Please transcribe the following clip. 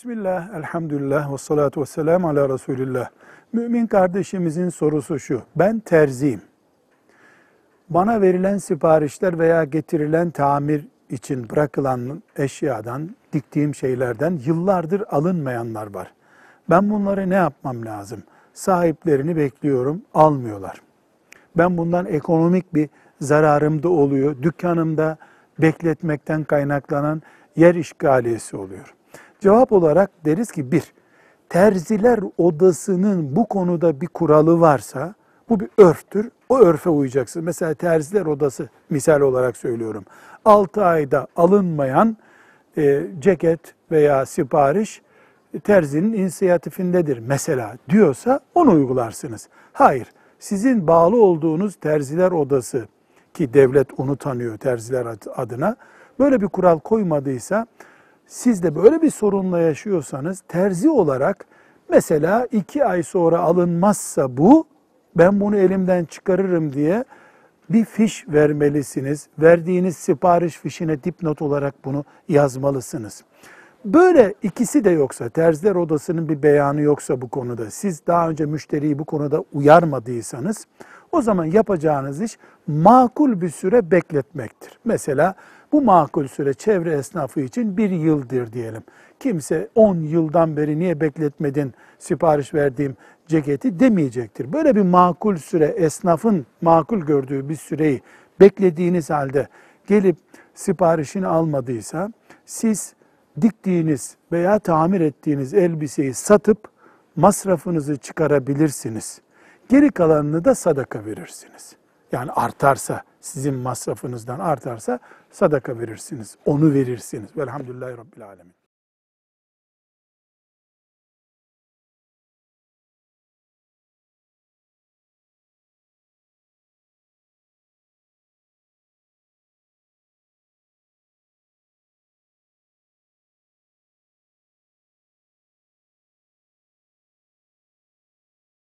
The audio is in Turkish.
Bismillah, elhamdülillah ve salatu ve selamu ala Resulillah. Mümin kardeşimizin sorusu şu. Ben terziyim. Bana verilen siparişler veya getirilen tamir için bırakılan eşyadan, diktiğim şeylerden yıllardır alınmayanlar var. Ben bunları ne yapmam lazım? Sahiplerini bekliyorum, almıyorlar. Ben bundan ekonomik bir zararım da oluyor. Dükkanımda bekletmekten kaynaklanan yer işgaliyesi oluyor. Cevap olarak deriz ki bir, terziler odasının bu konuda bir kuralı varsa bu bir örftür. O örfe uyacaksın. Mesela terziler odası misal olarak söylüyorum. 6 ayda alınmayan e, ceket veya sipariş e, terzinin inisiyatifindedir mesela diyorsa onu uygularsınız. Hayır, sizin bağlı olduğunuz terziler odası ki devlet onu tanıyor terziler adına böyle bir kural koymadıysa siz de böyle bir sorunla yaşıyorsanız terzi olarak mesela iki ay sonra alınmazsa bu ben bunu elimden çıkarırım diye bir fiş vermelisiniz. Verdiğiniz sipariş fişine dipnot olarak bunu yazmalısınız. Böyle ikisi de yoksa, terziler odasının bir beyanı yoksa bu konuda, siz daha önce müşteriyi bu konuda uyarmadıysanız, o zaman yapacağınız iş makul bir süre bekletmektir. Mesela bu makul süre çevre esnafı için bir yıldır diyelim. Kimse 10 yıldan beri niye bekletmedin sipariş verdiğim ceketi demeyecektir. Böyle bir makul süre esnafın makul gördüğü bir süreyi beklediğiniz halde gelip siparişini almadıysa siz diktiğiniz veya tamir ettiğiniz elbiseyi satıp masrafınızı çıkarabilirsiniz. Geri kalanını da sadaka verirsiniz. Yani artarsa, sizin masrafınızdan artarsa sadaka verirsiniz. Onu verirsiniz. Velhamdülillahi Rabbil Alemin.